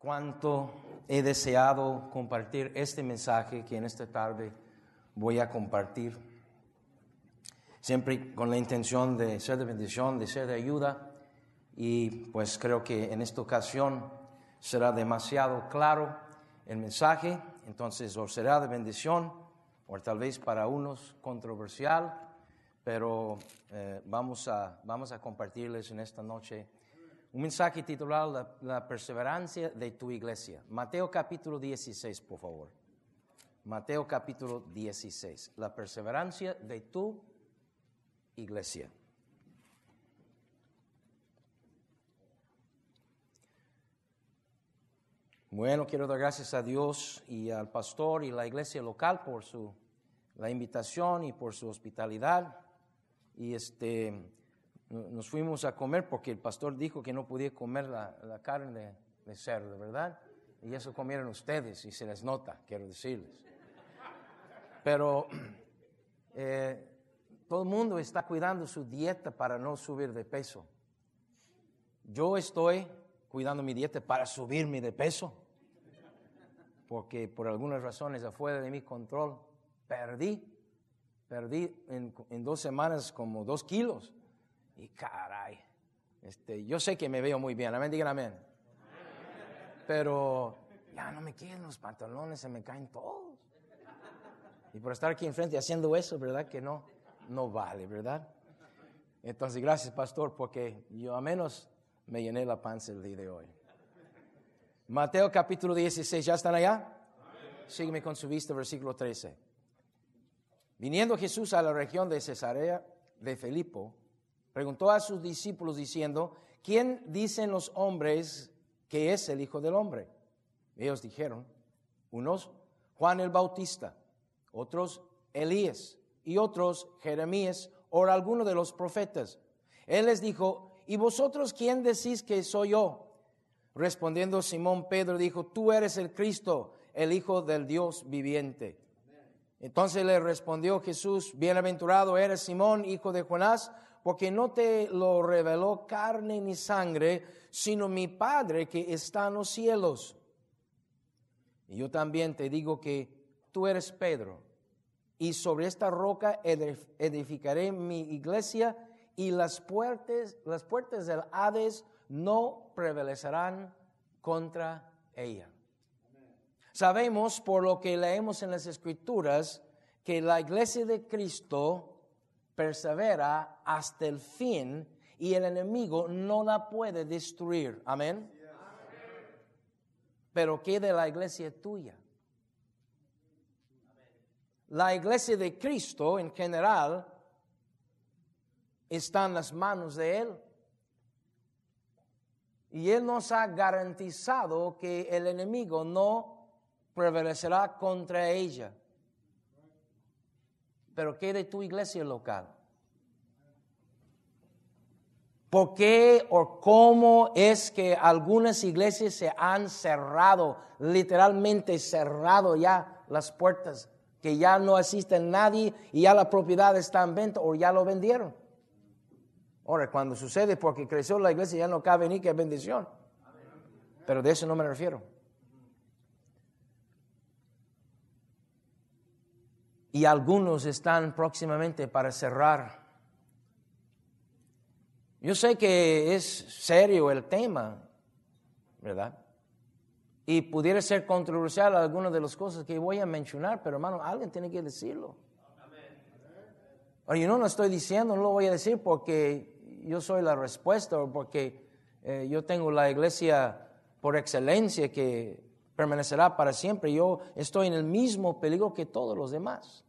cuánto he deseado compartir este mensaje que en esta tarde voy a compartir. Siempre con la intención de ser de bendición, de ser de ayuda. Y pues creo que en esta ocasión será demasiado claro el mensaje. Entonces o será de bendición o tal vez para unos controversial. Pero eh, vamos, a, vamos a compartirles en esta noche un mensaje titulado la, perseverancia de tu iglesia. Mateo capítulo 16, por favor. Mateo capítulo 16. La perseverancia de tu iglesia. Bueno, quiero dar gracias a Dios y al pastor y la iglesia local por su la invitación y por su hospitalidad. Y este nos fuimos a comer porque el pastor dijo que no podía comer la, carne de, cerdo, ¿verdad? Y eso comieron ustedes y se les nota, quiero decirles. Pero eh, todo el mundo está cuidando su dieta para no subir de peso. Yo estoy cuidando mi dieta para subirme de peso, porque por algunas razones afuera de mi control perdí, perdí en, en dos semanas como dos kilos. Y caray, este, yo sé que me veo muy bien, amén, digan amén. Pero ya no me quieren los pantalones, se me caen todos. Y por estar aquí enfrente haciendo eso, ¿verdad? Que no, no vale, ¿verdad? Entonces, gracias, pastor, porque yo a menos me llené la panza el día de hoy. Mateo capítulo 16, ¿ya están allá? Sígueme con su vista, versículo 13. Viniendo Jesús a la región de Cesarea de Filipo, Preguntó a sus discípulos diciendo, ¿quién dicen los hombres que es el Hijo del Hombre? Ellos dijeron, unos Juan el Bautista, otros Elías y otros Jeremías o alguno de los profetas. Él les dijo, ¿y vosotros quién decís que soy yo? Respondiendo Simón Pedro dijo, tú eres el Cristo, el Hijo del Dios viviente. Entonces le respondió Jesús, bienaventurado eres Simón, hijo de Jonás, porque no te lo reveló carne ni sangre, sino mi Padre que está en los cielos. Y yo también te digo que tú eres Pedro, y sobre esta roca edificaré mi iglesia, y las puertas, las puertas del Hades no prevalecerán contra ella. Sabemos por lo que leemos en las Escrituras que la iglesia de Cristo persevera hasta el fin y el enemigo no la puede destruir. Amén. Pero ¿qué de la iglesia tuya? La iglesia de Cristo en general está en las manos de Él. Y Él nos ha garantizado que el enemigo no prevalecerá contra ella. Pero ¿qué de tu iglesia local? ¿Por qué o cómo es que algunas iglesias se han cerrado, literalmente cerrado ya las puertas, que ya no asiste nadie y ya la propiedad está en venta o ya lo vendieron? Ahora, cuando sucede porque creció la iglesia ya no cabe ni que bendición. Pero de eso no me refiero. Y algunos están próximamente para cerrar. Yo sé que es serio el tema, ¿verdad? Y pudiera ser controversial algunas de las cosas que voy a mencionar, pero hermano, alguien tiene que decirlo. Yo no lo estoy diciendo, no lo voy a decir porque yo soy la respuesta o porque eh, yo tengo la iglesia por excelencia que permanecerá para siempre. Yo estoy en el mismo peligro que todos los demás.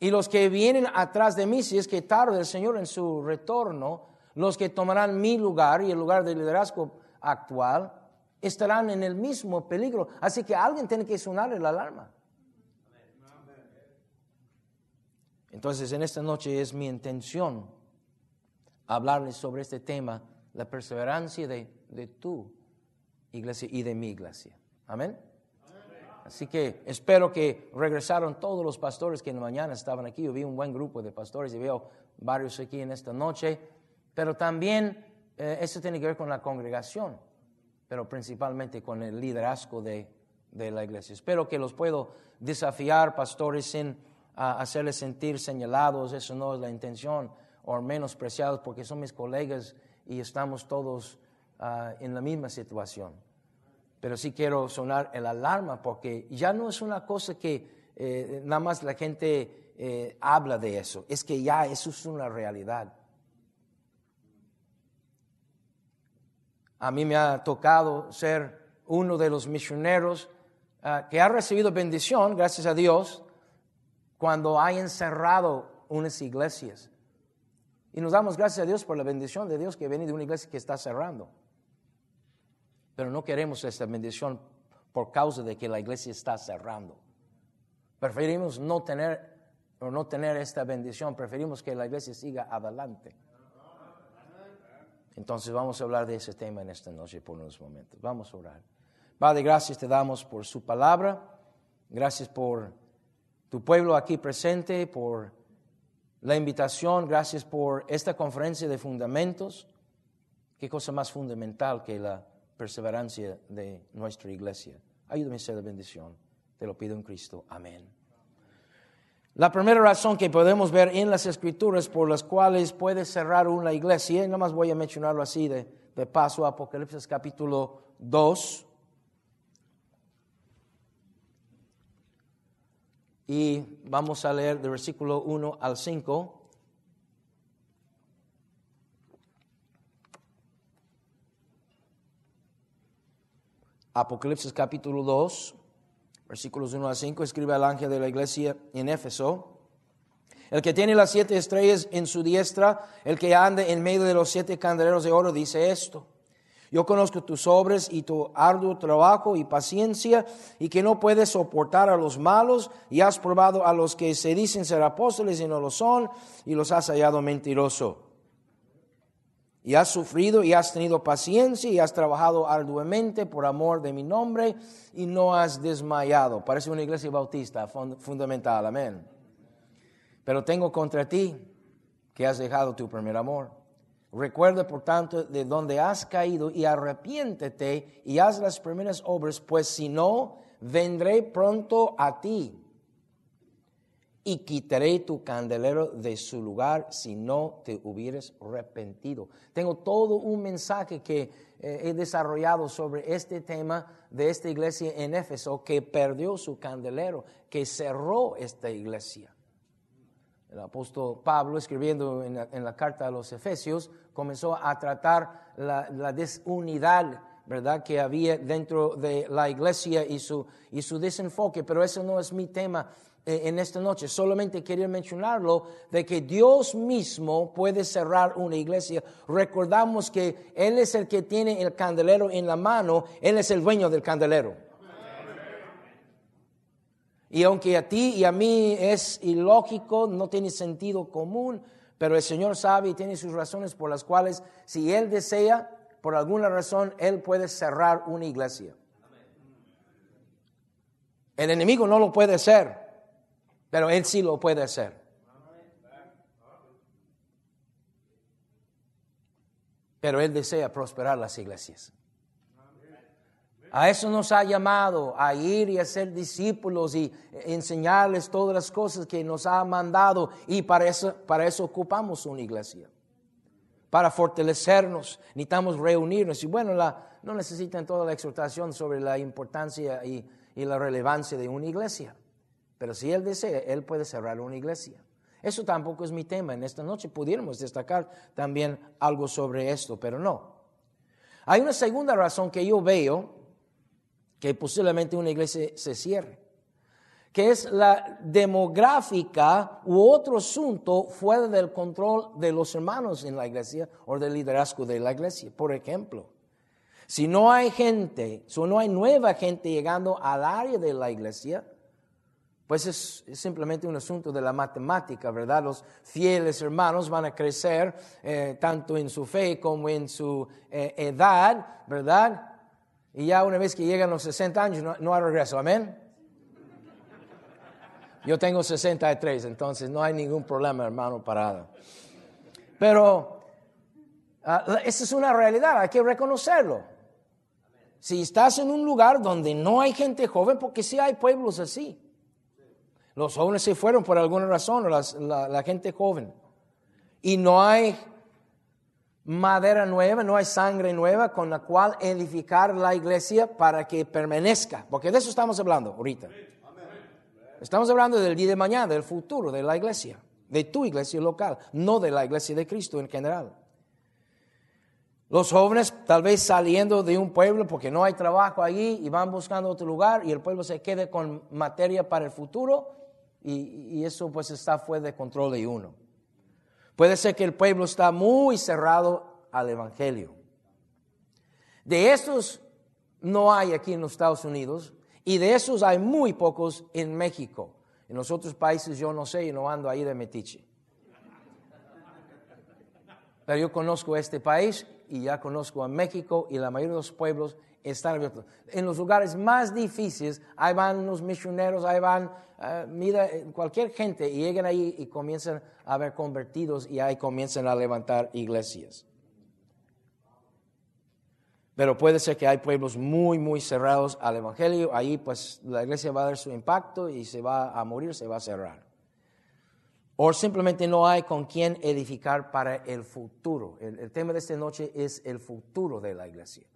Y los que vienen atrás de mí, si es que tarde el Señor en su retorno, los que tomarán mi lugar y el lugar del liderazgo actual, estarán en el mismo peligro. Así que alguien tiene que sonar la alarma. Entonces, en esta noche es mi intención hablarles sobre este tema, la perseverancia de, de tu iglesia y de mi iglesia. Amén. Así que espero que regresaron todos los pastores que en la mañana estaban aquí. Yo vi un buen grupo de pastores y veo varios aquí en esta noche. Pero también eh, eso tiene que ver con la congregación. pero principalmente con el liderazgo de, la iglesia. Espero que los puedo desafiar, pastores, sin hacerles sentir señalados, eso no es la intención, o menospreciados, porque son mis colegas y estamos todos ah, en la misma situación. Pero sí quiero sonar el alarma, porque ya no es una cosa que eh, nada más la gente eh, habla de eso, es que ya eso es una realidad. A mí me ha tocado ser uno de los misioneros ah, que ha recibido bendición, gracias a Dios, cuando ha encerrado unas iglesias. Y nos damos gracias a Dios por la bendición de Dios que viene de una iglesia que está cerrando. Pero no queremos esta bendición por causa de que la iglesia está cerrando. Preferimos no tener no tener esta bendición, preferimos que la iglesia siga adelante. Entonces vamos a hablar de ese tema en esta noche por unos momentos. Vamos a orar. Padre, gracias te damos por su palabra. Gracias por tu pueblo aquí presente, por la invitación. Gracias por esta conferencia de fundamentos. Qué cosa más fundamental que la perseverancia de nuestra iglesia. Ayúdame a ser de bendición. Te lo pido en Cristo. Amén. La primera razón que podemos ver en las escrituras por las cuales puede cerrar una iglesia, y nada más voy a mencionarlo así de, de paso, Apocalipsis capítulo 2. Y vamos a leer del versículo 1 al 5. Apocalipsis capítulo 2 versículos 1 a 5, escribe al ángel de la iglesia en Éfeso. El que tiene las siete estrellas en su diestra, el que anda en medio de los siete candeleros de oro, dice esto. Yo conozco tus obras y tu arduo trabajo y paciencia, y que no puedes soportar a los malos, y has probado a los que se dicen ser apóstoles y no lo son, y los has hallado mentiroso. Y has sufrido y has tenido paciencia y has trabajado arduamente por amor de mi nombre y no has desmayado. Parece una iglesia bautista fundamental, amén. Pero tengo contra ti que has dejado tu primer amor. Recuerda, por tanto, de donde has caído y arrepiéntete y haz las primeras obras, pues si no, vendré pronto a ti y quitaré tu candelero de su lugar si no te hubieras arrepentido. Tengo todo un mensaje que eh, he desarrollado sobre este tema de esta iglesia en Éfeso que perdió su candelero, que cerró esta iglesia. El apóstol Pablo, escribiendo en la, carta a los Efesios, comenzó a tratar la, desunidad ¿verdad? que había dentro de la iglesia y su, y su desenfoque, pero eso no es mi tema en esta noche. Solamente quería mencionarlo de que Dios mismo puede cerrar una iglesia. Recordamos que Él es el que tiene el candelero en la mano, Él es el dueño del candelero. Y aunque a ti y a mí es ilógico, no tiene sentido común, pero el Señor sabe y tiene sus razones por las cuales, si Él desea, por alguna razón, Él puede cerrar una iglesia. El enemigo no lo puede hacer. Pero Él sí lo puede hacer. Pero Él desea prosperar las iglesias. A eso nos ha llamado, a ir y a ser discípulos y enseñarles todas las cosas que nos ha mandado. Y para eso, para eso ocupamos una iglesia. Para fortalecernos, necesitamos reunirnos. Y bueno, la, no necesitan toda la exhortación sobre la importancia y, y la relevancia de una iglesia. Pero si Él desea, Él puede cerrar una iglesia. Eso tampoco es mi tema. En esta noche pudiéramos destacar también algo sobre esto, pero no. Hay una segunda razón que yo veo que posiblemente una iglesia se cierre, que es la demográfica u otro asunto fuera del control de los hermanos en la iglesia o del liderazgo de la iglesia. Por ejemplo, si no hay gente, si no hay nueva gente llegando al área de la iglesia, pues es, simplemente un asunto de la matemática, ¿verdad? Los fieles hermanos van a crecer eh, tanto en su fe como en su eh, edad, ¿verdad? Y ya una vez que llegan los 60 años no, hay regreso, amén. Yo tengo 63, entonces no hay ningún problema, hermano, parado. Pero uh, esa es una realidad, hay que reconocerlo. Si estás en un lugar donde no hay gente joven, porque sí hay pueblos así. Los jóvenes se fueron por alguna razón, la, la gente joven. Y no hay madera nueva, no hay sangre nueva con la cual edificar la iglesia para que permanezca. Porque de eso estamos hablando ahorita. Estamos hablando del día de mañana, del futuro de la iglesia, de tu iglesia local, no de la iglesia de Cristo en general. Los jóvenes tal vez saliendo de un pueblo porque no hay trabajo allí y van buscando otro lugar y el pueblo se quede con materia para el futuro y, eso pues está fuera de control de uno. Puede ser que el pueblo está muy cerrado al Evangelio. De estos no hay aquí en los Estados Unidos, y de esos hay muy pocos en México. En los otros países yo no sé y no ando ahí de metiche. Pero yo conozco este país y ya conozco a México y la mayoría de los pueblos están abiertos. En los lugares más difíciles, ahí van los misioneros, ahí van, eh, mira, cualquier gente, y llegan ahí y comienzan a ver convertidos y ahí comienzan a levantar iglesias. Pero puede ser que hay pueblos muy, muy cerrados al Evangelio. Ahí pues la iglesia va a dar su impacto y se va a morir, se va a cerrar. O simplemente no hay con quien edificar para el futuro. El, tema de esta noche es el futuro de la iglesia.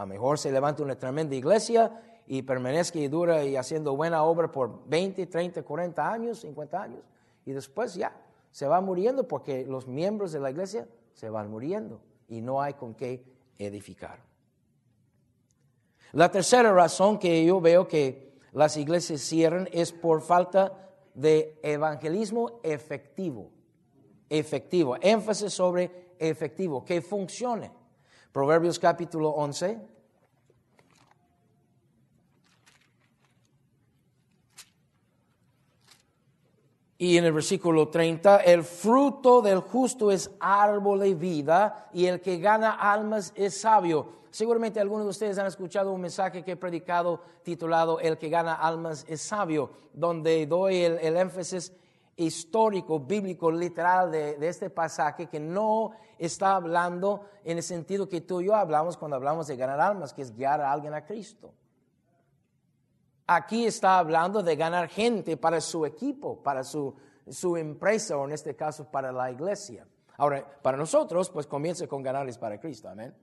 A, lo mejor se levanta una tremenda iglesia y permanezca y dura y haciendo buena obra por 20, 30, 40 años, 50 años. Y después ya se va muriendo porque los miembros de la iglesia se van muriendo y no hay con qué edificar. La tercera razón que yo veo que las iglesias cierran es por falta de evangelismo efectivo. Efectivo, énfasis sobre efectivo, que funcione. Proverbios capítulo 11, Y en el versículo 30, el fruto del justo es árbol de vida y el que gana almas es sabio. Seguramente algunos de ustedes han escuchado un mensaje que he predicado titulado El que gana almas es sabio, donde doy el, énfasis histórico, bíblico, literal de, de, este pasaje que no está hablando en el sentido que tú y yo hablamos cuando hablamos de ganar almas, que es guiar a alguien a Cristo. Aquí está hablando de ganar gente para su equipo, para su, su empresa o en este caso para la iglesia. Ahora, para nosotros, pues comienza con ganarles para Cristo, amén.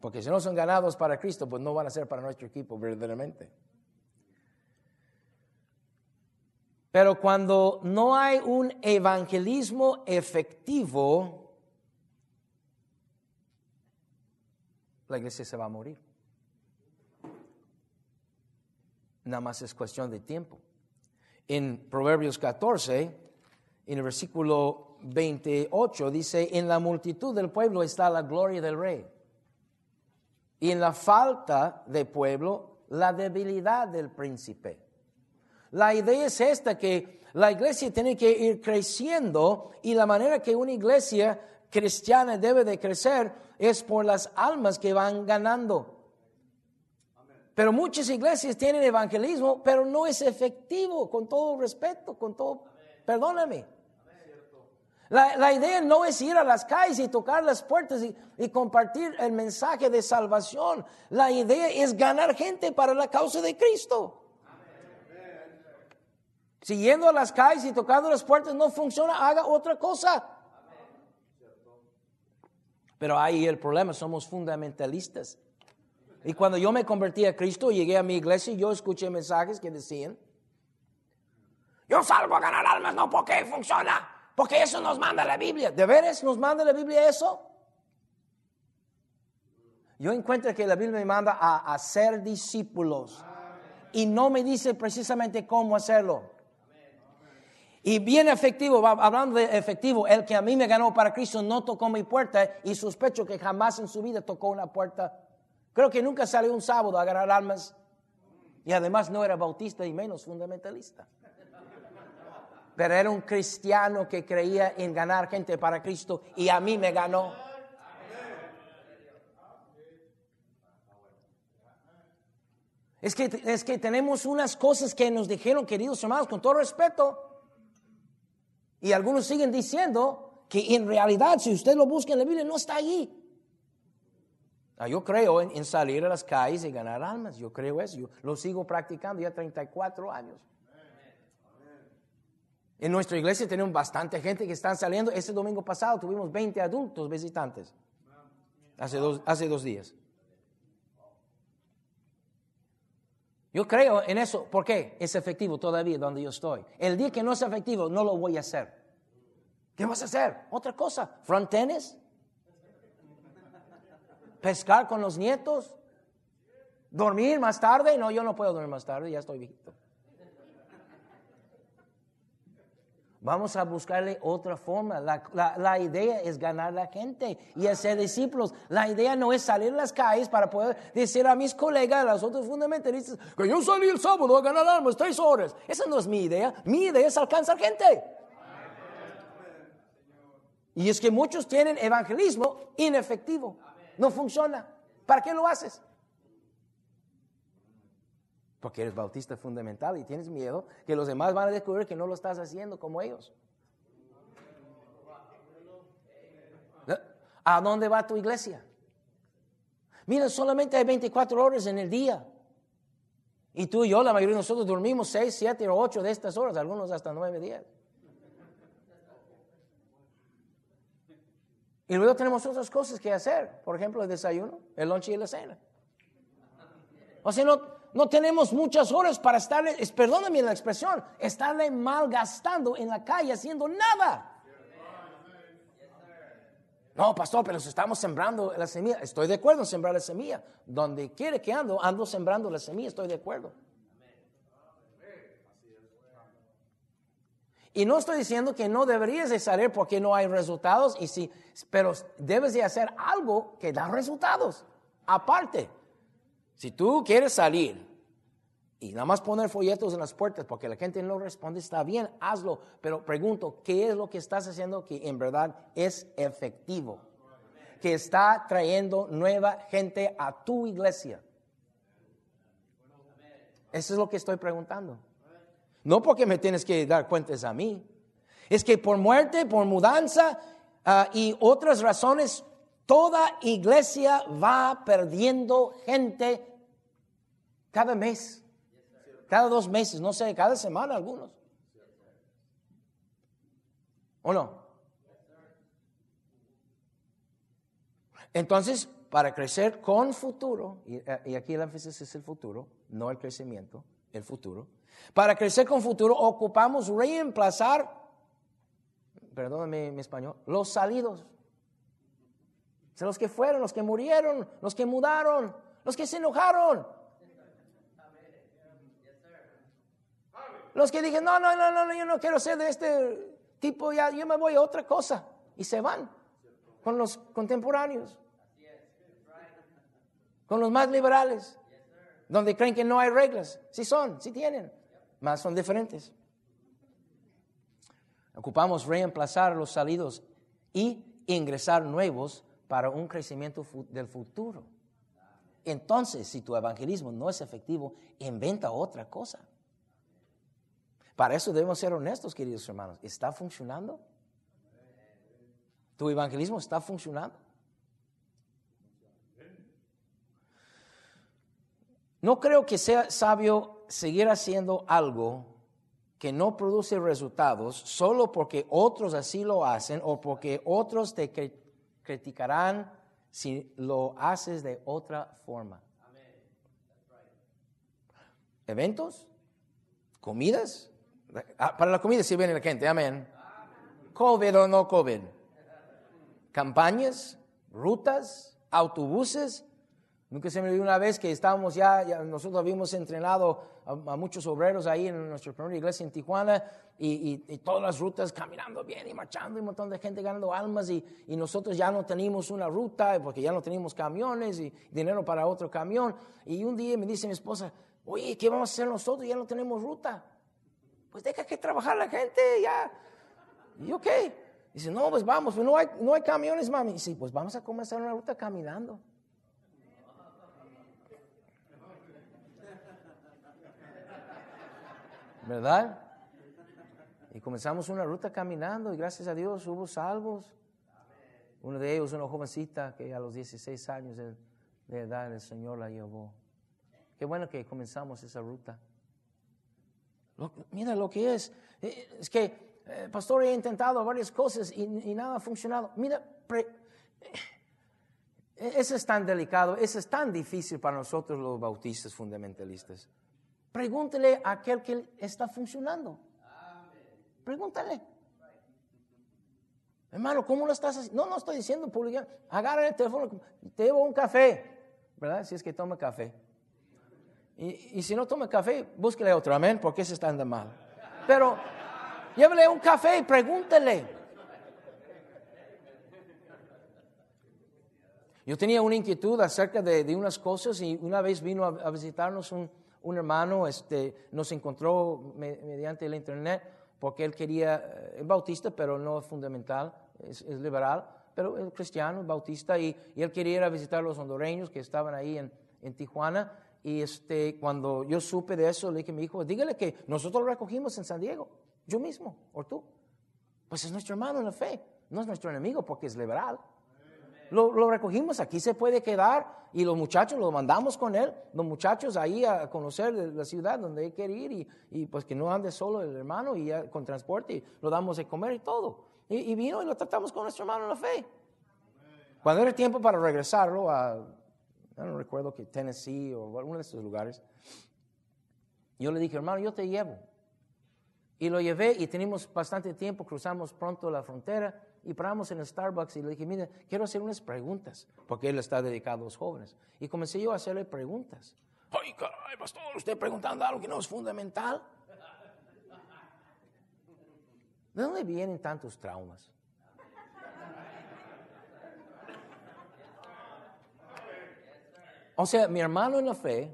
Porque si no son ganados para Cristo, pues no van a ser para nuestro equipo verdaderamente. Pero cuando no hay un evangelismo efectivo, la iglesia se va a morir. Nada más es cuestión de tiempo. En Proverbios 14, en el versículo 28, dice, en la multitud del pueblo está la gloria del rey. Y en la falta de pueblo, la debilidad del príncipe. La idea es esta, que la iglesia tiene que ir creciendo y la manera que una iglesia cristiana debe de crecer es por las almas que van ganando. Pero muchas iglesias tienen evangelismo, pero no es efectivo, con todo respeto, con todo, perdóname. La, idea no es ir a las calles y tocar las puertas y, compartir el mensaje de salvación. La idea es ganar gente para la causa de Cristo. Si yendo a las calles y tocando las puertas no funciona, haga otra cosa. Pero ahí el problema, somos fundamentalistas. Y cuando yo me convertí a Cristo, llegué a mi iglesia y yo escuché mensajes que decían, yo salgo a ganar almas, no porque funciona, porque eso nos manda la Biblia. ¿De veras nos manda la Biblia eso? Yo encuentro que la Biblia me manda a hacer discípulos y no me dice precisamente cómo hacerlo. Y bien efectivo, hablando de efectivo, el que a mí me ganó para Cristo no tocó mi puerta y sospecho que jamás en su vida tocó una puerta Creo que nunca salió un sábado a ganar almas. Y además no era bautista y menos fundamentalista. Pero era un cristiano que creía en ganar gente para Cristo y a mí me ganó. Es que, es que tenemos unas cosas que nos dijeron, queridos hermanos, con todo respeto. Y algunos siguen diciendo que en realidad, si usted lo busca en la Biblia, no está allí. Ah, yo creo en, salir a las calles y ganar almas. Yo creo eso. Yo lo sigo practicando ya 34 años. En nuestra iglesia tenemos bastante gente que están saliendo. Este domingo pasado tuvimos 20 adultos visitantes. Hace dos, días. Yo creo en eso. ¿Por qué? Es efectivo todavía donde yo estoy. El día que no es efectivo, no lo voy a hacer. ¿Qué vas a hacer? Otra cosa. Frontenes pescar con los nietos, dormir más tarde. No, yo no puedo dormir más tarde, ya estoy viejito. Vamos a buscarle otra forma. La, idea es ganar la gente y hacer discípulos. La idea no es salir a las calles para poder decir a mis colegas, a los otros fundamentalistas, que yo salí el sábado a ganar armas tres horas. Esa no es mi idea. Mi idea es alcanzar gente. Y es que muchos tienen evangelismo inefectivo. No funciona. ¿Para qué lo haces? Porque eres bautista fundamental y tienes miedo que los demás van a descubrir que no lo estás haciendo como ellos. ¿A dónde va tu iglesia? Mira, solamente hay 24 horas en el día. Y tú y yo, la mayoría de nosotros dormimos 6, 7 o 8 de estas horas, algunos hasta 9 días. Y luego tenemos otras cosas que hacer, por ejemplo, el desayuno, el lonche y la cena. O sea, no, no tenemos muchas horas para estarle, perdóname la expresión, estarle malgastando en la calle haciendo nada. No, pastor, pero estamos sembrando la semilla. Estoy de acuerdo en sembrar la semilla. Donde quiere que ando, ando sembrando la semilla, estoy de acuerdo. Y no estoy diciendo que no deberías de salir porque no hay resultados, y sí, pero debes de hacer algo que da resultados. Aparte, si tú quieres salir y nada más poner folletos en las puertas porque la gente no responde, está bien, hazlo. Pero pregunto, ¿qué es lo que estás haciendo que en verdad es efectivo? Que está trayendo nueva gente a tu iglesia. Eso es lo que estoy preguntando. No porque me tienes que dar cuentas a mí. Es que por muerte, por mudanza ah, y otras razones, toda iglesia va perdiendo gente cada mes, cada dos meses, no sé, cada semana algunos. ¿O no? Entonces, para crecer con futuro, y, y aquí el énfasis es el futuro, no el crecimiento, el futuro, para crecer con futuro ocupamos reemplazar, perdóname mi español, los salidos. Los que fueron, los que murieron, los que mudaron, los que se enojaron. Los que dijeron, no, no, no, no, yo no quiero ser de este tipo, ya, yo me voy a otra cosa. Y se van con los contemporáneos, con los más liberales, donde creen que no hay reglas. Sí son, sí tienen más son diferentes. Ocupamos reemplazar los salidos y ingresar nuevos para un crecimiento del futuro. Entonces, si tu evangelismo no es efectivo, inventa otra cosa. Para eso debemos ser honestos, queridos hermanos. ¿Está funcionando? ¿Tu evangelismo está funcionando? No creo que sea sabio seguir haciendo algo que no produce resultados solo porque otros así lo hacen o porque otros te criticarán si lo haces de otra forma. ¿Eventos? ¿Comidas? Ah, para la comida sí viene la gente, amén. COVID o no COVID. ¿Campañas? ¿Rutas? ¿Autobuses? Nunca se me olvidó una vez que estábamos ya, nosotros habíamos entrenado a, muchos obreros ahí en nuestra primera iglesia en Tijuana y, todas las rutas caminando bien y marchando y un montón de gente ganando almas y, nosotros ya no teníamos una ruta porque ya no teníamos camiones y dinero para otro camión. Y un día me dice mi esposa, oye, ¿qué vamos a hacer nosotros? Ya no tenemos ruta. Pues deja que trabajar la gente ya. ¿Y ok? Dice, no, pues vamos, pues no hay, no hay camiones, mami. Y dice, pues vamos a comenzar una ruta caminando. ¿Verdad? Y comenzamos una ruta caminando y gracias a Dios hubo salvos. Uno de ellos, una jovencita que a los 16 años de edad el Señor la llevó. Qué bueno que comenzamos esa ruta. mira lo que es. Eh, es que, eh, pastor, he intentado varias cosas y, nada ha funcionado. Mira, eh, eso es tan delicado, eso es tan difícil para nosotros los bautistas fundamentalistas. Pregúntele a aquel que está funcionando. Pregúntale. Hermano, ¿cómo lo estás haciendo? No, no estoy diciendo publicar. Agarra el teléfono, te llevo un café, ¿verdad? Si es que toma café. Y, si no toma café, búsquele otro, amén, porque ese está andando mal. Pero llévele un café y pregúntele. Yo tenía una inquietud acerca de, unas cosas y una vez vino a, visitarnos un, hermano, este, nos encontró mediante el internet porque él quería, eh, es bautista, pero no es fundamental, es, liberal, pero es cristiano, bautista, y, él quería ir a visitar a los hondureños que estaban ahí en, en Tijuana. Y este, cuando yo supe de eso, le dije a mi hijo, dígale que nosotros lo recogimos en San Diego, yo mismo, o tú. Pues es nuestro hermano en la fe, no es nuestro enemigo porque es liberal. Lo, recogimos, aquí se puede quedar y los muchachos lo mandamos con él, los muchachos ahí a conocer la ciudad donde él quiere ir y, pues que no ande solo el hermano y con transporte y lo damos de comer y todo. Y, vino y lo tratamos con nuestro hermano en la fe. Cuando era tiempo para regresarlo a, no recuerdo que Tennessee o alguno de esos lugares, yo le dije, hermano, yo te llevo. Y lo llevé y tenemos bastante tiempo, cruzamos pronto la frontera y paramos en el Starbucks y le dije, mire, quiero hacer unas preguntas, porque él está dedicado a los jóvenes. Y comencé yo a hacerle preguntas. Ay, caray, pastor, usted preguntando algo que no es fundamental. ¿De dónde vienen tantos traumas? O sea, mi hermano en la fe,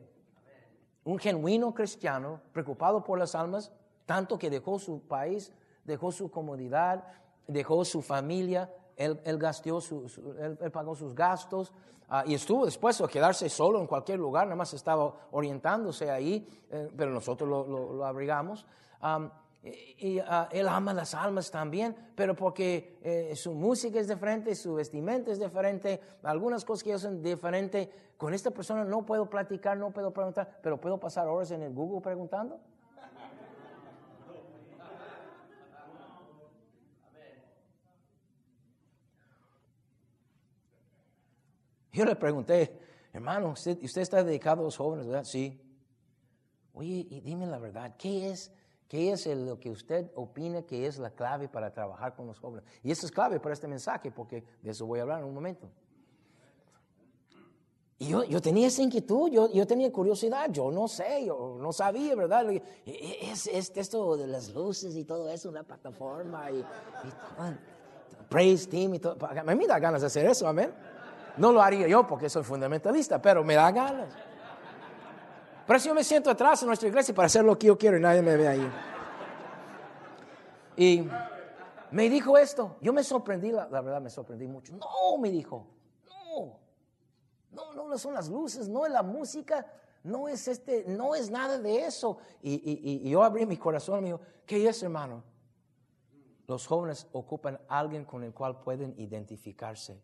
un genuino cristiano, preocupado por las almas, tanto que dejó su país, dejó su comodidad, dejó su familia, él, él gastó su, él, pagó sus gastos ah, y estuvo dispuesto a quedarse solo en cualquier lugar, nada más estaba orientándose ahí, eh, pero nosotros lo, abrigamos. y, ah, él ama las almas también, pero porque eh, su música es diferente, su vestimenta es diferente, algunas cosas que son diferentes. Con esta persona no puedo platicar, no puedo preguntar, pero puedo pasar horas en el Google preguntando. Yo le pregunté, hermano, ¿usted, está dedicado a los jóvenes, verdad? Sí. Oye, y dime la verdad, ¿qué es, qué es lo que usted opina que es la clave para trabajar con los jóvenes? Y eso es clave para este mensaje, porque de eso voy a hablar en un momento. Y yo, yo tenía esa inquietud, yo, yo, tenía curiosidad, yo no sé, yo no sabía, ¿verdad? E, e, es, es esto de las luces y todo eso, una plataforma y, y praise team y todo. A mí me da ganas de hacer eso, amén. No lo haría yo porque soy fundamentalista, pero me da ganas. Por eso yo me siento atrás en nuestra iglesia para hacer lo que yo quiero y nadie me ve ahí. Y me dijo esto. Yo me sorprendí, la, verdad me sorprendí mucho. No, me dijo. No. No, no son las luces, no es la música, no es este, no es nada de eso. Y, y yo abrí mi corazón y me dijo, ¿qué es, hermano? Los jóvenes ocupan a alguien con el cual pueden identificarse.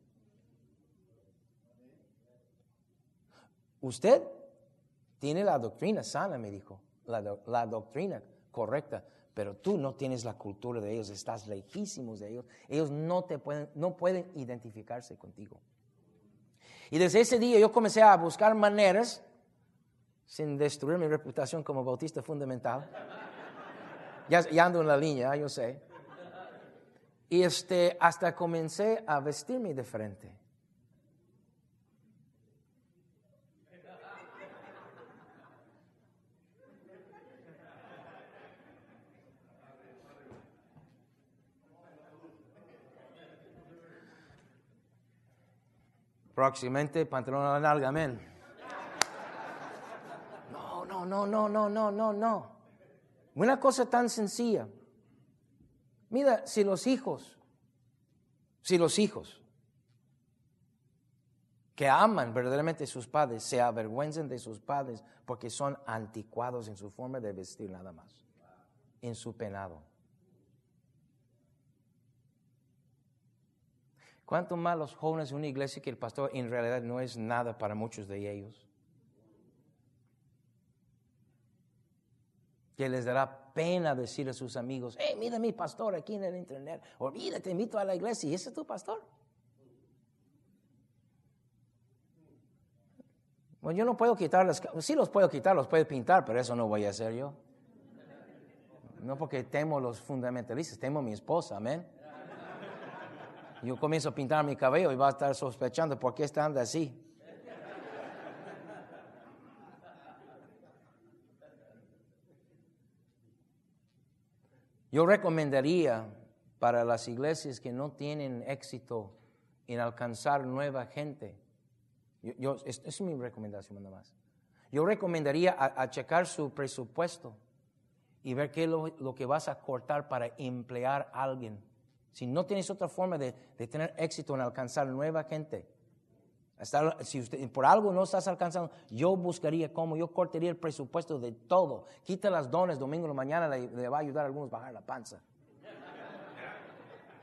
Usted tiene la doctrina sana, me dijo, la, doctrina correcta, pero tú no tienes la cultura de ellos, estás lejísimos de ellos. Ellos no, te pueden, no pueden identificarse contigo. Y desde ese día yo comencé a buscar maneras, sin destruir mi reputación como bautista fundamental. Ya, ya ando en la línea, yo sé. Y este, hasta comencé a vestirme diferente. Próximamente pantalón a amén. No, no, no, no, no, no, no, no. Una cosa tan sencilla. Mira, si los hijos, si los hijos que aman verdaderamente a sus padres se avergüencen de sus padres porque son anticuados en su forma de vestir nada más, en su penado. ¿Cuánto más los jóvenes de una iglesia que el pastor en realidad no es nada para muchos de ellos? Que les dará pena decir a sus amigos, hey, mira mi pastor aquí en el internet, o mira, te invito a la iglesia y ese es tu pastor. Bueno, yo no puedo quitarlos, sí los puedo quitar, los puedo pintar, pero eso no voy a hacer yo. No porque temo los fundamentalistas, temo a mi esposa, amén. Yo comienzo a pintar mi cabello y va a estar sospechando por qué está así. Yo recomendaría para las iglesias que no tienen éxito en alcanzar nueva gente. Yo, es, mi recomendación nada más. Yo recomendaría a, checar su presupuesto y ver qué es lo, que vas a cortar para emplear a alguien. Si no tienes otra forma de, tener éxito en alcanzar nueva gente, si usted, por algo no estás alcanzando, yo buscaría cómo, yo cortaría el presupuesto de todo. Quita las dones, domingo la mañana le, va a ayudar a algunos a bajar la panza.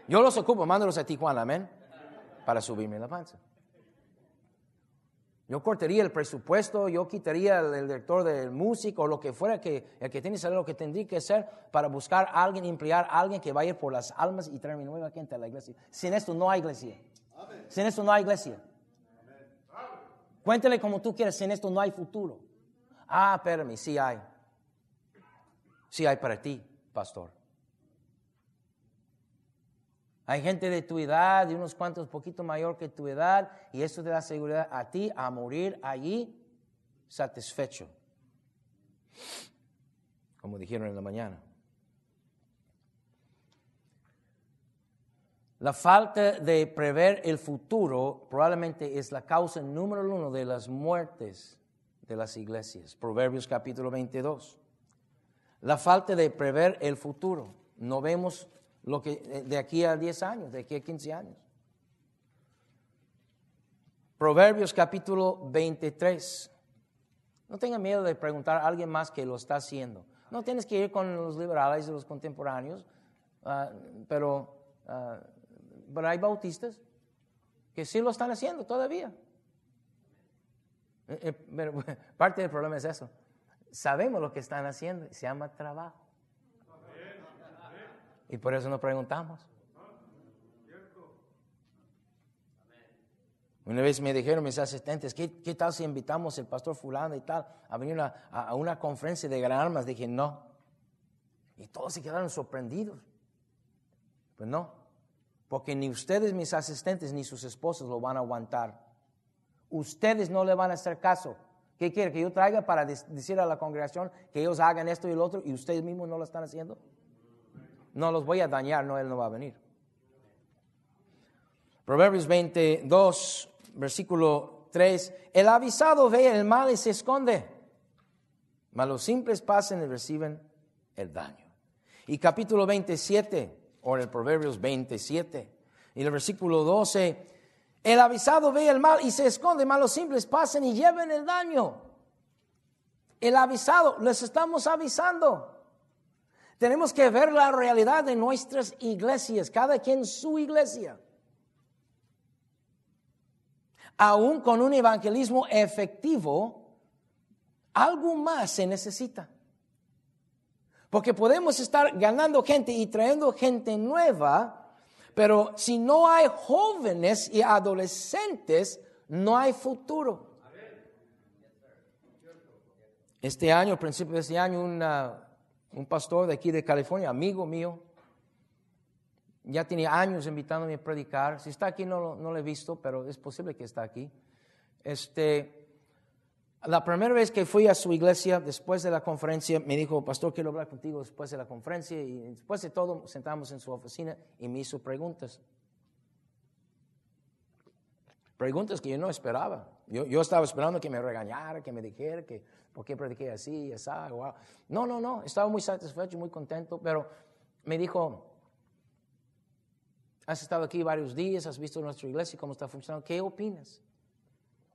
Yo los ocupo, mándalos a Tijuana, amén, para subirme la panza. Yo cortaría el presupuesto, yo quitaría el, director del músico o lo que fuera que el que tiene que saber lo que tendría que hacer para buscar a alguien, emplear a alguien que vaya por las almas y traer nueva gente a la iglesia. Sin esto no hay iglesia. Sin esto no hay iglesia. Cuéntele como tú quieras, sin esto no hay futuro. Ah, espérame, sí hay. Sí hay para ti, pastor. Hay gente de tu edad, de unos cuantos poquito mayor que tu edad, y eso te da seguridad a ti a morir allí satisfecho. Como dijeron en la mañana. La falta de prever el futuro probablemente es la causa número uno de las muertes de las iglesias. Proverbios capítulo 22. La falta de prever el futuro. No vemos lo que, eh, de aquí a 10 años, de aquí a 15 años. Proverbios capítulo 23. No tenga miedo de preguntar a alguien más que lo está haciendo. No tienes que ir con los liberales y los contemporáneos, ah, pero, uh, pero hay bautistas que sí lo están haciendo todavía. Eh, pero parte del problema es eso. Sabemos lo que están haciendo, se llama trabajo. Y por eso nos preguntamos. Una vez me dijeron mis asistentes, ¿qué, tal si invitamos al pastor fulano y tal a venir a, una conferencia de gran armas? Dije, no. Y todos se quedaron sorprendidos. Pues no, porque ni ustedes, mis asistentes, ni sus esposos lo van a aguantar. Ustedes no le van a hacer caso. ¿Qué quiere? ¿Que yo traiga para decir a la congregación que ellos hagan esto y lo otro y ustedes mismos no lo están haciendo? No los voy a dañar, no, Él no va a venir. Proverbios 22, versículo 3, el avisado ve el mal y se esconde, mas los simples pasan y reciben el daño. Y capítulo 27, o el Proverbios 27, y el versículo 12, el avisado ve el mal y se esconde, mas los simples pasan y llevan el daño. El avisado, les estamos avisando. Tenemos que ver la realidad de nuestras iglesias, cada quien su iglesia. Aún con un evangelismo efectivo, algo más se necesita. Porque podemos estar ganando gente y trayendo gente nueva, pero si no hay jóvenes y adolescentes, no hay futuro. Este año, al principio de este año, una un pastor de aquí de California, amigo mío, ya tenía años invitándome a predicar. Si está aquí no, no lo he visto, pero es posible que está aquí. Este, la primera vez que fui a su iglesia después de la conferencia, me dijo, pastor, quiero hablar contigo después de la conferencia. Y después de todo, sentamos en su oficina y me hizo preguntas. Preguntas que yo no esperaba. Yo, yo estaba esperando que me regañara, que me dijera que ¿por qué prediqué así, esa? No, no, no, estaba muy satisfecho, muy contento, pero me dijo, has estado aquí varios días, has visto nuestra iglesia, cómo está funcionando, ¿qué opinas?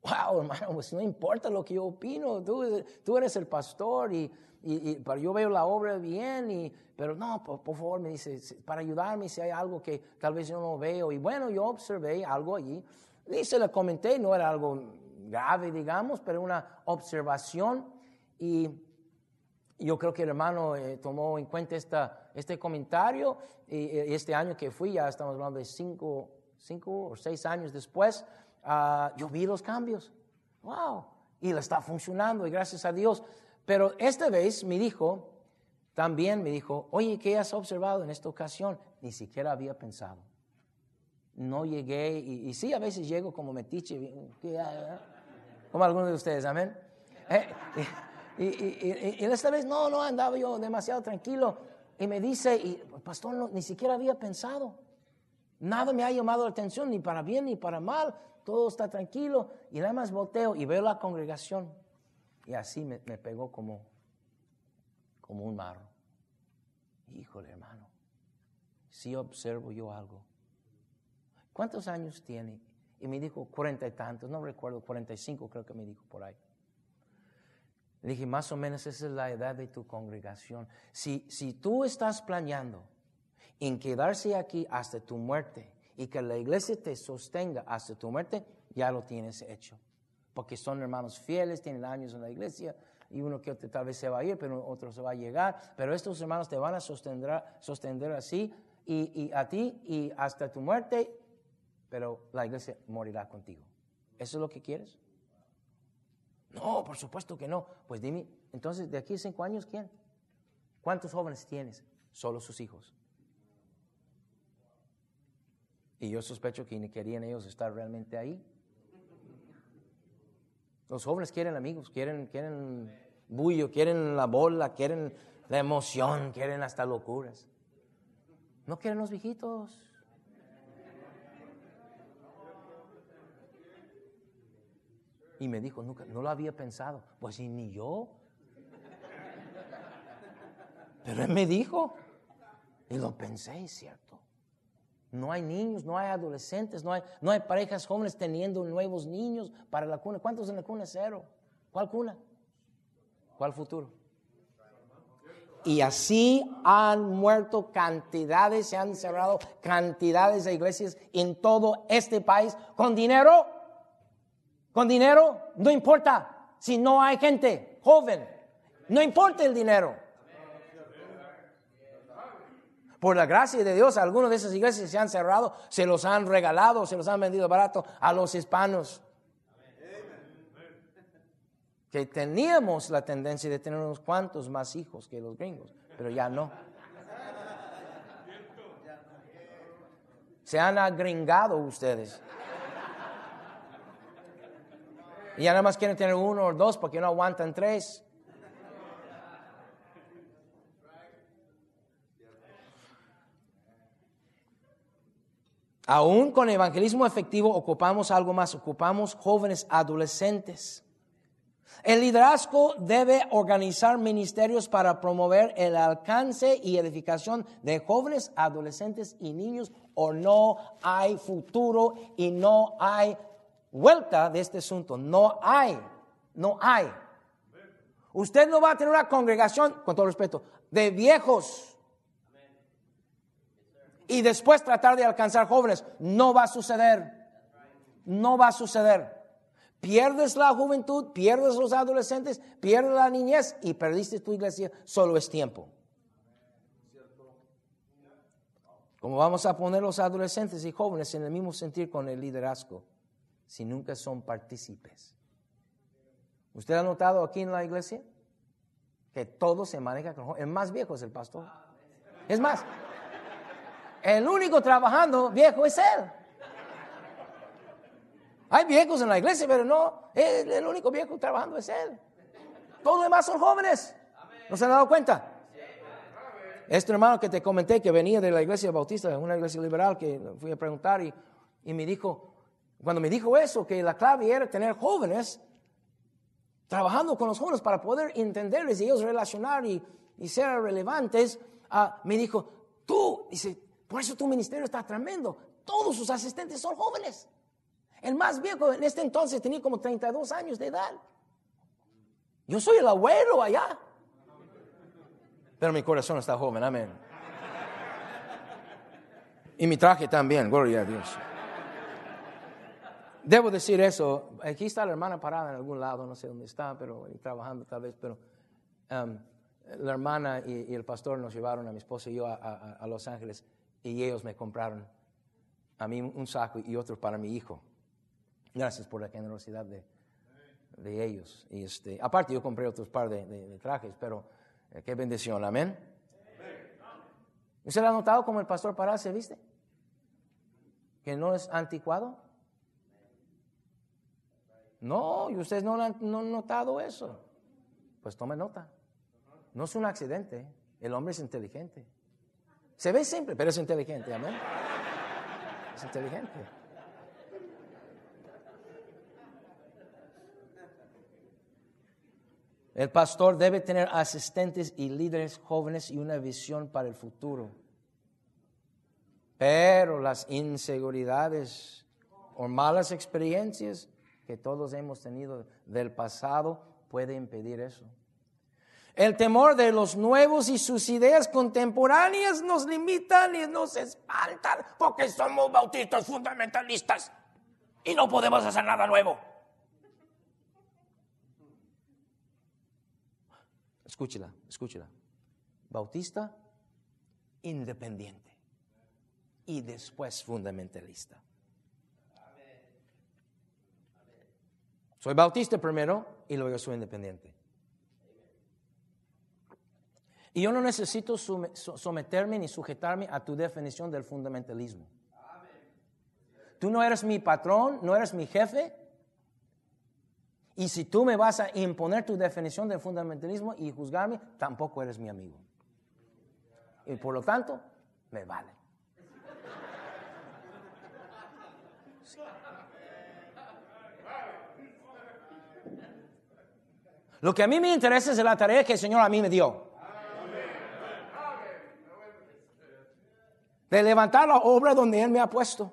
wow, hermano, pues no importa lo que yo opino, tú, tú eres el pastor y, y, pero yo veo la obra bien, y, pero no, por, favor, me dice, para ayudarme si hay algo que tal vez yo no veo. Y bueno, yo observé algo allí, y se lo comenté, no era algo grave, digamos, pero una observación, y yo creo que el hermano eh, tomó en cuenta esta, este comentario, y, este año que fui, ya estamos hablando de cinco, cinco o seis años después, uh, yo vi los cambios. ¡Wow! Y le está funcionando, y gracias a Dios. Pero esta vez me dijo, también me dijo, oye, ¿qué has observado en esta ocasión? Ni siquiera había pensado. No llegué, y, sí, a veces llego como metiche, como algunos de ustedes, amén. Eh, y, esta vez no, no, andaba yo demasiado tranquilo. Y me dice, y pastor, no, ni siquiera había pensado. Nada me ha llamado la atención, ni para bien ni para mal. Todo está tranquilo. Y nada más volteo y veo la congregación. Y así me, pegó como, como un marro. Híjole, hermano, si observo yo algo. ¿Cuántos años tiene? Y me dijo cuarenta y tantos, no recuerdo, cuarenta y cinco creo que me dijo por ahí. Le dije, más o menos esa es la edad de tu congregación. Si, si tú estás planeando en quedarse aquí hasta tu muerte y que la iglesia te sostenga hasta tu muerte, ya lo tienes hecho porque son hermanos fieles, tienen años en la iglesia, y uno que tal vez se va a ir, pero otro se va a llegar, pero estos hermanos te van a sostener, sostener así, y, a ti, y hasta tu muerte, pero la iglesia morirá contigo. ¿Eso es lo que quieres? No, por supuesto que no. Pues dime, entonces, de aquí a cinco años, ¿quién? ¿Cuántos jóvenes tienes? Solo sus hijos. Y yo sospecho que ni querían ellos estar realmente ahí. Los jóvenes quieren amigos, quieren, quieren bullo, quieren la bola, quieren la emoción, quieren hasta locuras. No quieren los viejitos. Y me dijo, nunca, no lo había pensado. Pues ni yo. Pero él me dijo. Y lo pensé, cierto. No hay niños, no hay adolescentes, no hay, no hay parejas jóvenes teniendo nuevos niños para la cuna. ¿Cuántos en la cuna? Cero. ¿Cuál cuna? ¿Cuál futuro? Y así han muerto cantidades, se han cerrado cantidades de iglesias en todo este país con dinero. Con dinero, no importa si no hay gente joven, no importa el dinero. Por la gracia de Dios, algunas de esas iglesias se han cerrado, se los han regalado, se los han vendido barato a los hispanos. Que teníamos la tendencia de tener unos cuantos más hijos que los gringos, pero ya no. Se han agringado ustedes. Y ya nada más quieren tener uno o dos porque no aguantan tres. Aún con evangelismo efectivo ocupamos algo más, ocupamos jóvenes adolescentes. El liderazgo debe organizar ministerios para promover el alcance y edificación de jóvenes, adolescentes y niños o no hay futuro y no hay vuelta de este asunto. No hay, no hay. Usted no va a tener una congregación, con todo respeto, de viejos y después tratar de alcanzar jóvenes. No va a suceder. No va a suceder. Pierdes la juventud, pierdes los adolescentes, pierdes la niñez y perdiste tu iglesia. Solo es tiempo. Como vamos a poner los adolescentes y jóvenes en el mismo sentir con el liderazgo si nunca son partícipes? ¿Usted ha notado aquí en la iglesia que todo se maneja con? El más viejo es el pastor. Es más, el único trabajando viejo es él. Hay viejos en la iglesia, pero no, el, único viejo trabajando es él. Todos los demás son jóvenes. ¿No se han dado cuenta? Este hermano que te comenté que venía de la iglesia bautista, una iglesia liberal, que fui a preguntar y, me dijo, cuando me dijo eso, que la clave era tener jóvenes trabajando con los jóvenes para poder entenderles y ellos relacionar y, ser relevantes, ah, me dijo, tú, dice, por eso tu ministerio está tremendo. Todos sus asistentes son jóvenes. El más viejo en este entonces tenía como 32 años de edad. Yo soy el abuelo allá. Pero mi corazón está joven, amén. Y mi traje también, gloria a Dios. Debo decir eso. Aquí está la hermana parada en algún lado, no sé dónde está, pero trabajando tal vez. Pero um, la hermana y, el pastor nos llevaron a mi esposa y yo a, Los Ángeles y ellos me compraron a mí un saco y otro para mi hijo. Gracias por la generosidad de, de ellos. Y este, aparte yo compré otros par de, trajes, pero eh, qué bendición, amén. ¿Usted ha notado cómo el pastor Pará se viste? ¿Que no es anticuado? No, y ustedes no, no han notado eso. Pues tome nota. No es un accidente. El hombre es inteligente. Se ve simple, pero es inteligente. Amén. Es inteligente. El pastor debe tener asistentes y líderes jóvenes y una visión para el futuro. Pero las inseguridades o malas experiencias que todos hemos tenido del pasado pueden impedir eso. El temor de los nuevos y sus ideas contemporáneas nos limitan y nos espantan porque somos bautistas fundamentalistas y no podemos hacer nada nuevo. Escúchela, escúchela. Bautista, independiente. Y después fundamentalista. Soy bautista primero y luego soy independiente. Y yo no necesito someterme ni sujetarme a tu definición del fundamentalismo. Tú no eres mi patrón, no eres mi jefe, y si tú me vas a imponer tu definición del fundamentalismo y juzgarme, tampoco eres mi amigo. Y por lo tanto, me vale. Lo que a mí me interesa es la tarea que el Señor a mí me dio. De levantar la obra donde Él me ha puesto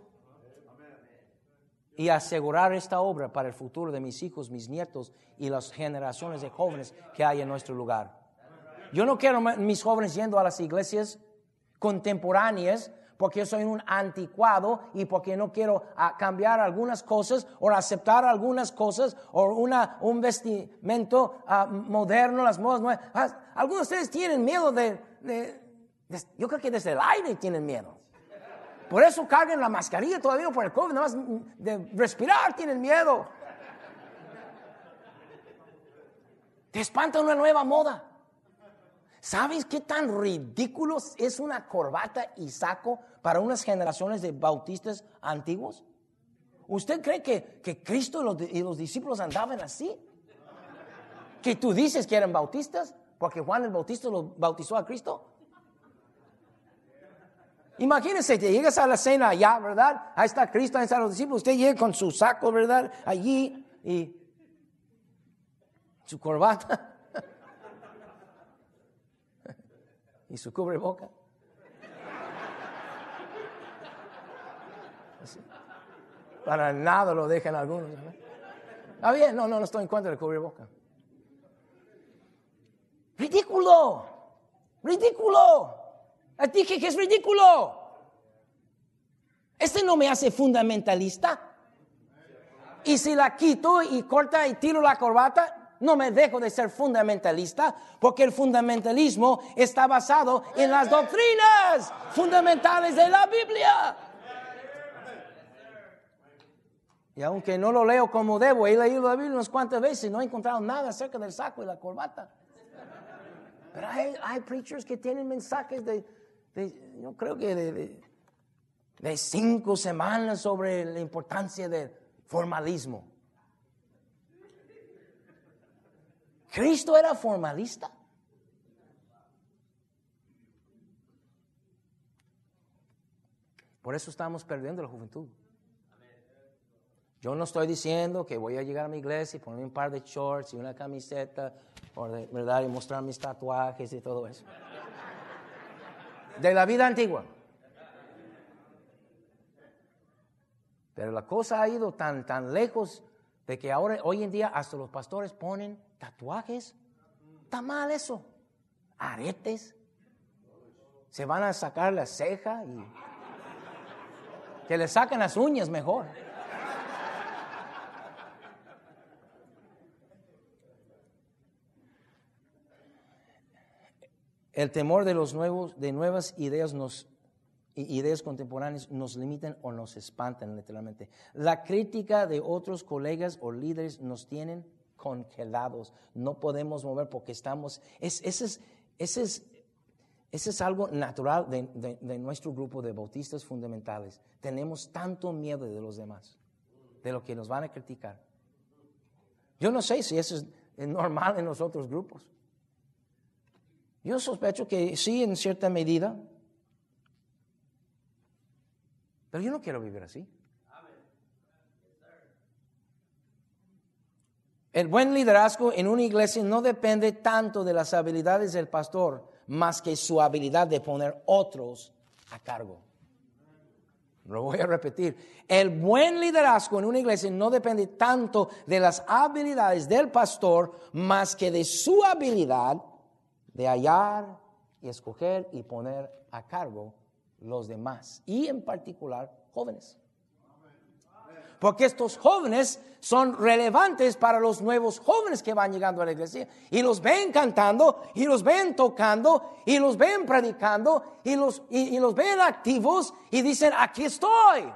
y asegurar esta obra para el futuro de mis hijos, mis nietos y las generaciones de jóvenes que hay en nuestro lugar. Yo no quiero mis jóvenes yendo a las iglesias contemporáneas porque yo soy un anticuado y porque no quiero ah, cambiar algunas cosas o aceptar algunas cosas o una, un vestimento ah, moderno, las modas nuevas. Ah, algunos de ustedes tienen miedo de, yo creo que desde el aire tienen miedo. Por eso carguen la mascarilla todavía por el COVID, nada más de respirar tienen miedo. Te espanta una nueva moda. ¿Sabes qué tan ridículo es una corbata y saco para unas generaciones de bautistas antiguos? ¿Usted cree que, que Cristo y los, los, discípulos andaban así? ¿Que tú dices que eran bautistas? Porque Juan el Bautista lo bautizó a Cristo. Imagínense, te llegas a la cena allá, ¿verdad? Ahí está Cristo, ahí están los discípulos. Usted llega con su saco, ¿verdad? Allí y su corbata y su cubreboca. Para nada lo dejan algunos. Ah, bien, no, no, no estoy en contra del cubreboca. Ridículo, ridículo. Dije que es ridículo. Este no me hace fundamentalista. Y si la quito y corta y tiro la corbata, no me dejo de ser fundamentalista, porque el fundamentalismo está basado en las doctrinas fundamentales de la Biblia. Y aunque no lo leo como debo, he leído la Biblia unas cuantas veces y no he encontrado nada acerca del saco y la corbata. Pero hay, preachers que tienen mensajes de, yo creo que de, cinco semanas sobre la importancia del formalismo. ¿Cristo era formalista? Por eso estamos perdiendo la juventud. Yo no estoy diciendo que voy a llegar a mi iglesia y ponerme un par de shorts y una camiseta, ¿verdad? Y mostrar mis tatuajes y todo eso de la vida antigua. Pero la cosa ha ido tan, tan lejos de que ahora, hoy en día, hasta los pastores ponen tatuajes. Está mal eso. Aretes. Se van a sacar la ceja y que le saquen las uñas mejor. El temor de los nuevos, de nuevas ideas nos ideas contemporáneas nos limitan o nos espantan literalmente. La crítica de otros colegas o líderes nos tienen congelados. No podemos mover porque estamos... Es, ese, es, ese, es, ese es algo natural de, de, nuestro grupo de bautistas fundamentales. Tenemos tanto miedo de los demás, de lo que nos van a criticar. Yo no sé si eso es normal en los otros grupos. Yo sospecho que sí, en cierta medida, pero yo no quiero vivir así. El buen liderazgo en una iglesia no depende tanto de las habilidades del pastor, más que su habilidad de poner otros a cargo. Lo voy a repetir. El buen liderazgo en una iglesia no depende tanto de las habilidades del pastor, más que de su habilidad de hallar y escoger y poner a cargo los demás y en particular jóvenes. Porque estos jóvenes son relevantes para los nuevos jóvenes que van llegando a la iglesia y los ven cantando y los ven tocando y los ven predicando y los, y los ven activos y dicen, aquí estoy.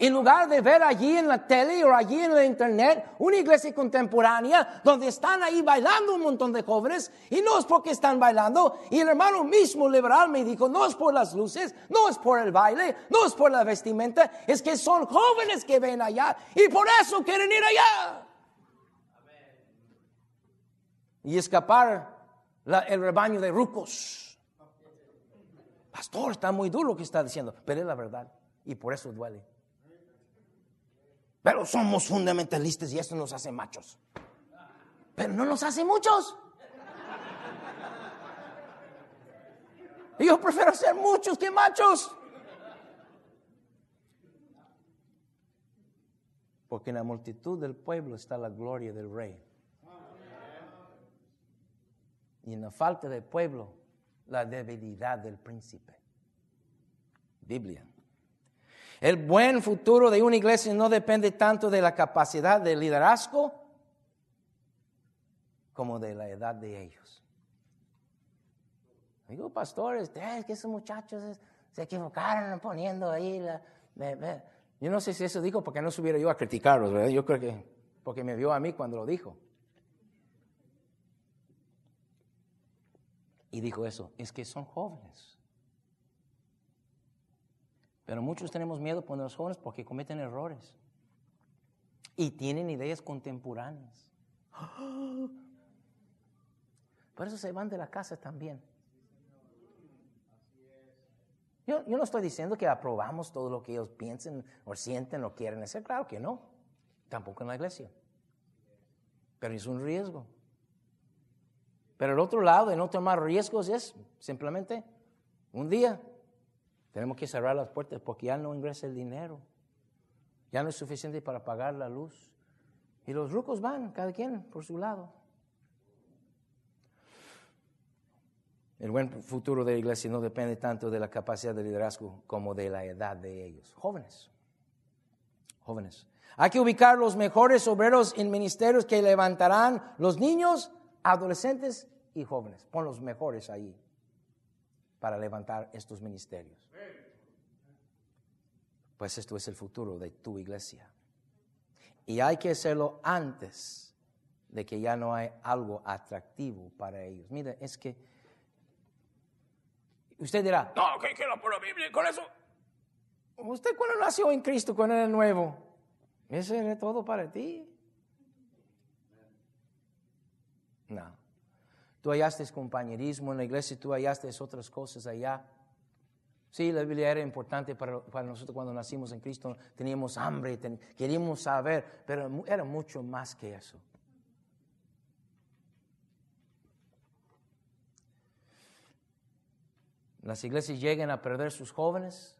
En lugar de ver allí en la tele o allí en la internet una iglesia contemporánea donde están ahí bailando un montón de jóvenes y no es porque están bailando. Y el hermano mismo liberal me dijo, no es por las luces, no es por el baile, no es por la vestimenta, es que son jóvenes que ven allá y por eso quieren ir allá. Y escapar el rebaño de rucos. Pastor, está muy duro lo que está diciendo, pero es la verdad y por eso duele. Pero somos fundamentalistas y eso nos hace machos. Pero no nos hace muchos. yo prefiero ser muchos que machos. Porque en la multitud del pueblo está la gloria del rey. Y en la falta del pueblo, la debilidad del príncipe. Biblia. El buen futuro de una iglesia no depende tanto de la capacidad de liderazgo como de la edad de ellos. Digo, pastores, es que esos muchachos se equivocaron poniendo ahí la... Yo no sé si eso dijo porque no subiera yo a criticarlos, ¿verdad? Yo creo que porque me vio a mí cuando lo dijo. Y dijo eso, es que son jóvenes. Pero muchos tenemos miedo poner los jóvenes porque cometen errores y tienen ideas contemporáneas. Por eso se van de la casa también. Yo, yo, no estoy diciendo que aprobamos todo lo que ellos piensen o sienten o quieren hacer. Claro que no. Tampoco en la iglesia. Pero es un riesgo. Pero el otro lado de no tomar riesgos es simplemente un día tenemos que cerrar las puertas porque ya no ingresa el dinero. Ya no es suficiente para pagar la luz. Y los rucos van, cada quien por su lado. El buen futuro de la iglesia no depende tanto de la capacidad de liderazgo como de la edad de ellos. Jóvenes. Jóvenes. Hay que ubicar los mejores obreros en ministerios que levantarán los niños, adolescentes y jóvenes. Pon los mejores ahí para levantar estos ministerios. Pues esto es el futuro de tu iglesia. Y hay que hacerlo antes de que ya no hay algo atractivo para ellos. Mire, es que usted dirá, no, que quiero por la Biblia con eso. Usted cuando nació en Cristo, cuando era nuevo, ¿ese era todo para ti? No. Tú hallaste compañerismo en la iglesia, tú hallaste otras cosas allá. Sí, la Biblia era importante para, nosotros cuando nacimos en Cristo. Teníamos hambre, queríamos saber, pero era mucho más que eso. Las iglesias llegan a perder sus jóvenes,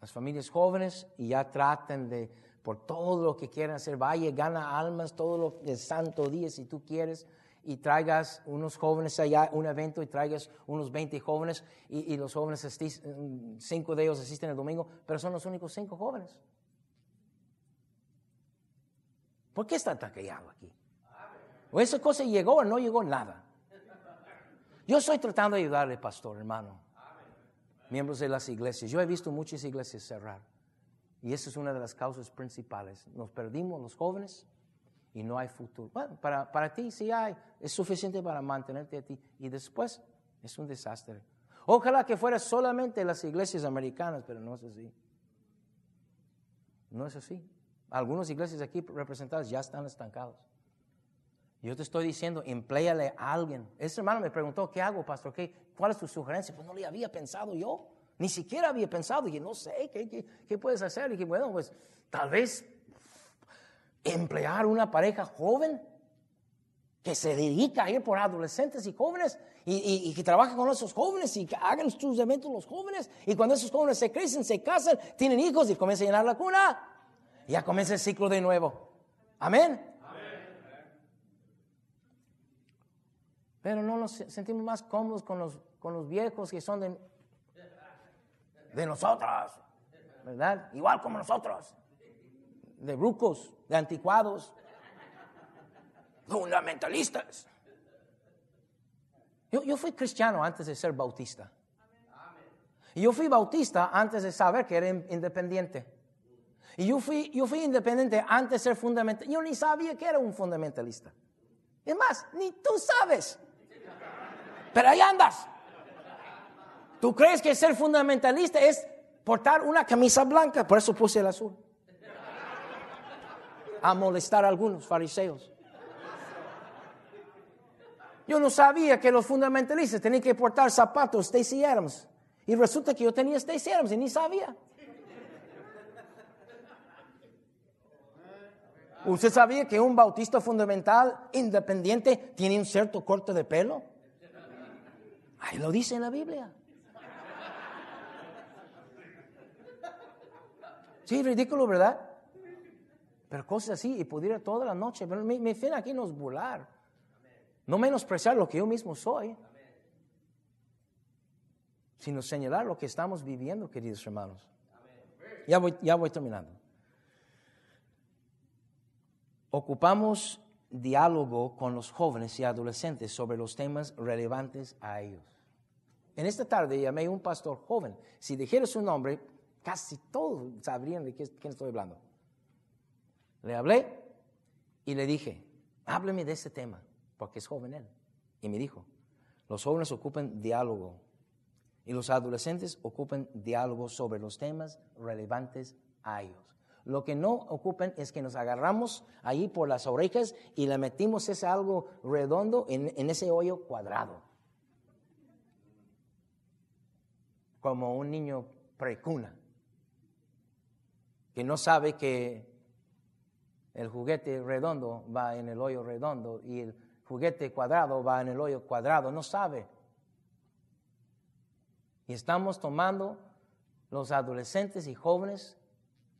las familias jóvenes y ya traten de, por todo lo que quieran hacer, vaya, gana almas todo lo el santo día si tú quieres y traigas unos jóvenes allá, un evento y traigas unos 20 jóvenes y, los jóvenes, cinco de ellos asisten el domingo, pero son los únicos cinco jóvenes. ¿Por qué está tan callado aquí? ¿O esa cosa llegó o no llegó nada? Yo estoy tratando de ayudarle, pastor, hermano. Miembros de las iglesias. Yo he visto muchas iglesias cerrar. Y esa es una de las causas principales. Nos perdimos los jóvenes y no hay futuro. Bueno, para, para ti sí hay. Es suficiente para mantenerte a ti. Y después es un desastre. Ojalá que fuera solamente las iglesias americanas, pero no es así. No es así. Algunas iglesias aquí representadas ya están estancados. Yo te estoy diciendo, empléale a alguien. Ese hermano me preguntó, ¿qué hago, pastor? ¿Qué, ¿Cuál es tu sugerencia? Pues no le había pensado yo. Ni siquiera había pensado. Y no sé, ¿qué, qué, puedes hacer? Y que bueno, pues tal vez emplear una pareja joven que se dedica a ir por adolescentes y jóvenes y, y, que trabaja con esos jóvenes y que hagan sus eventos los jóvenes. Y cuando esos jóvenes se crecen, se casan, tienen hijos y comienzan a llenar la cuna ya comienza el ciclo de nuevo. Amén. Pero no nos sentimos más cómodos con los, con los viejos que son de, de nosotros, ¿verdad? Igual como nosotros, de brucos, de anticuados, fundamentalistas. Yo, yo fui cristiano antes de ser bautista. Y yo fui bautista antes de saber que era independiente. Y yo fui, yo fui independiente antes de ser fundamentalista. Yo ni sabía que era un fundamentalista. Es más, ni tú sabes. Pero ahí andas. ¿Tú crees que ser fundamentalista es portar una camisa blanca? Por eso puse el azul. A molestar a algunos fariseos. Yo no sabía que los fundamentalistas tenían que portar zapatos Stacy Adams. Y resulta que yo tenía Stacy Adams y ni sabía. ¿Usted sabía que un bautista fundamental independiente tiene un cierto corte de pelo? Ahí lo dice en la Biblia. Sí, ridículo, ¿verdad? Pero cosas así, y pudiera toda la noche. Pero mi, mi fin aquí no es burlar. No menospreciar lo que yo mismo soy. Sino señalar lo que estamos viviendo, queridos hermanos. Ya voy, ya voy terminando ocupamos diálogo con los jóvenes y adolescentes sobre los temas relevantes a ellos. En esta tarde llamé a un pastor joven. Si dijera su nombre, casi todos sabrían de quién estoy hablando. Le hablé y le dije, hábleme de ese tema, porque es joven él. Y me dijo, los jóvenes ocupan diálogo y los adolescentes ocupan diálogo sobre los temas relevantes a ellos. Lo que no ocupen es que nos agarramos ahí por las orejas y le metimos ese algo redondo en, en ese hoyo cuadrado. Como un niño precuna, que no sabe que el juguete redondo va en el hoyo redondo y el juguete cuadrado va en el hoyo cuadrado, no sabe. Y estamos tomando los adolescentes y jóvenes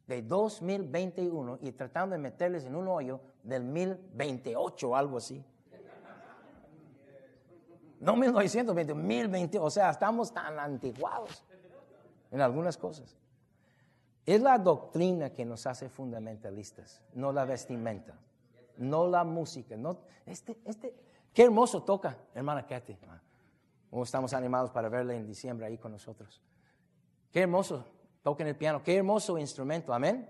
de 2021 y tratando de meterles en un hoyo del 1028 o algo así. No 1920, 1020, o sea, estamos tan antiguados en algunas cosas. Es la doctrina que nos hace fundamentalistas, no la vestimenta, no la música. No, este, este, qué hermoso toca, hermana Kathy. Oh, estamos animados para verle en diciembre ahí con nosotros. Qué hermoso toquen el piano. Qué hermoso instrumento, amén.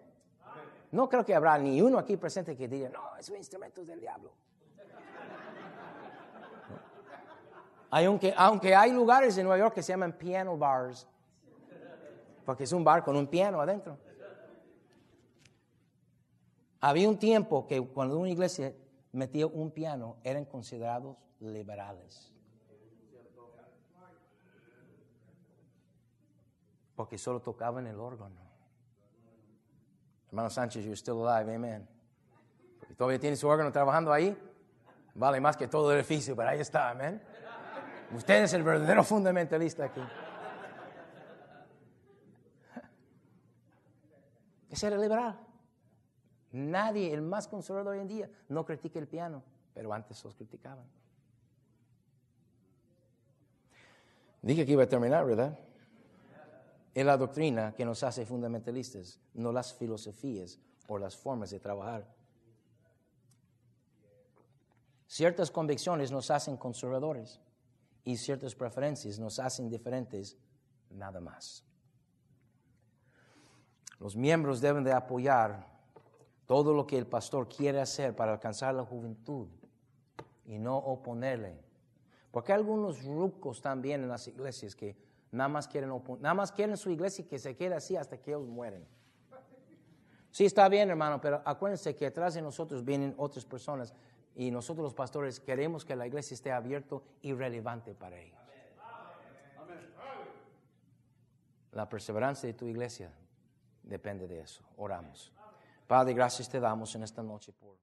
No creo que habrá ni uno aquí presente que diga, no, es un instrumento del diablo. aunque, aunque hay lugares en Nueva York que se llaman piano bars, porque es un bar con un piano adentro. Había un tiempo que cuando una iglesia metía un piano eran considerados liberales. porque solo tocaban el órgano. Hermano Sánchez, you're still alive, amen. Porque todavía tiene su órgano trabajando ahí, vale más que todo el edificio, pero ahí está, amén. Usted es el verdadero fundamentalista aquí. Era liberal. Nadie, el más conservador hoy en día, no critica el piano, pero antes los criticaban. Dije que iba a terminar, ¿verdad? Es la doctrina que nos hace fundamentalistas, no las filosofías o las formas de trabajar. Ciertas convicciones nos hacen conservadores y ciertas preferencias nos hacen diferentes, nada más. Los miembros deben de apoyar todo lo que el pastor quiere hacer para alcanzar la juventud y no oponerle. Porque hay algunos rucos también en las iglesias que nada más quieren nada más quieren su iglesia que se quede así hasta que ellos mueren. Sí, está bien, hermano, pero acuérdense que atrás de nosotros vienen otras personas y nosotros los pastores queremos que la iglesia esté abierto y relevante para ellos. La perseverancia de tu iglesia depende de eso. Oramos. Padre, gracias te damos en esta noche por...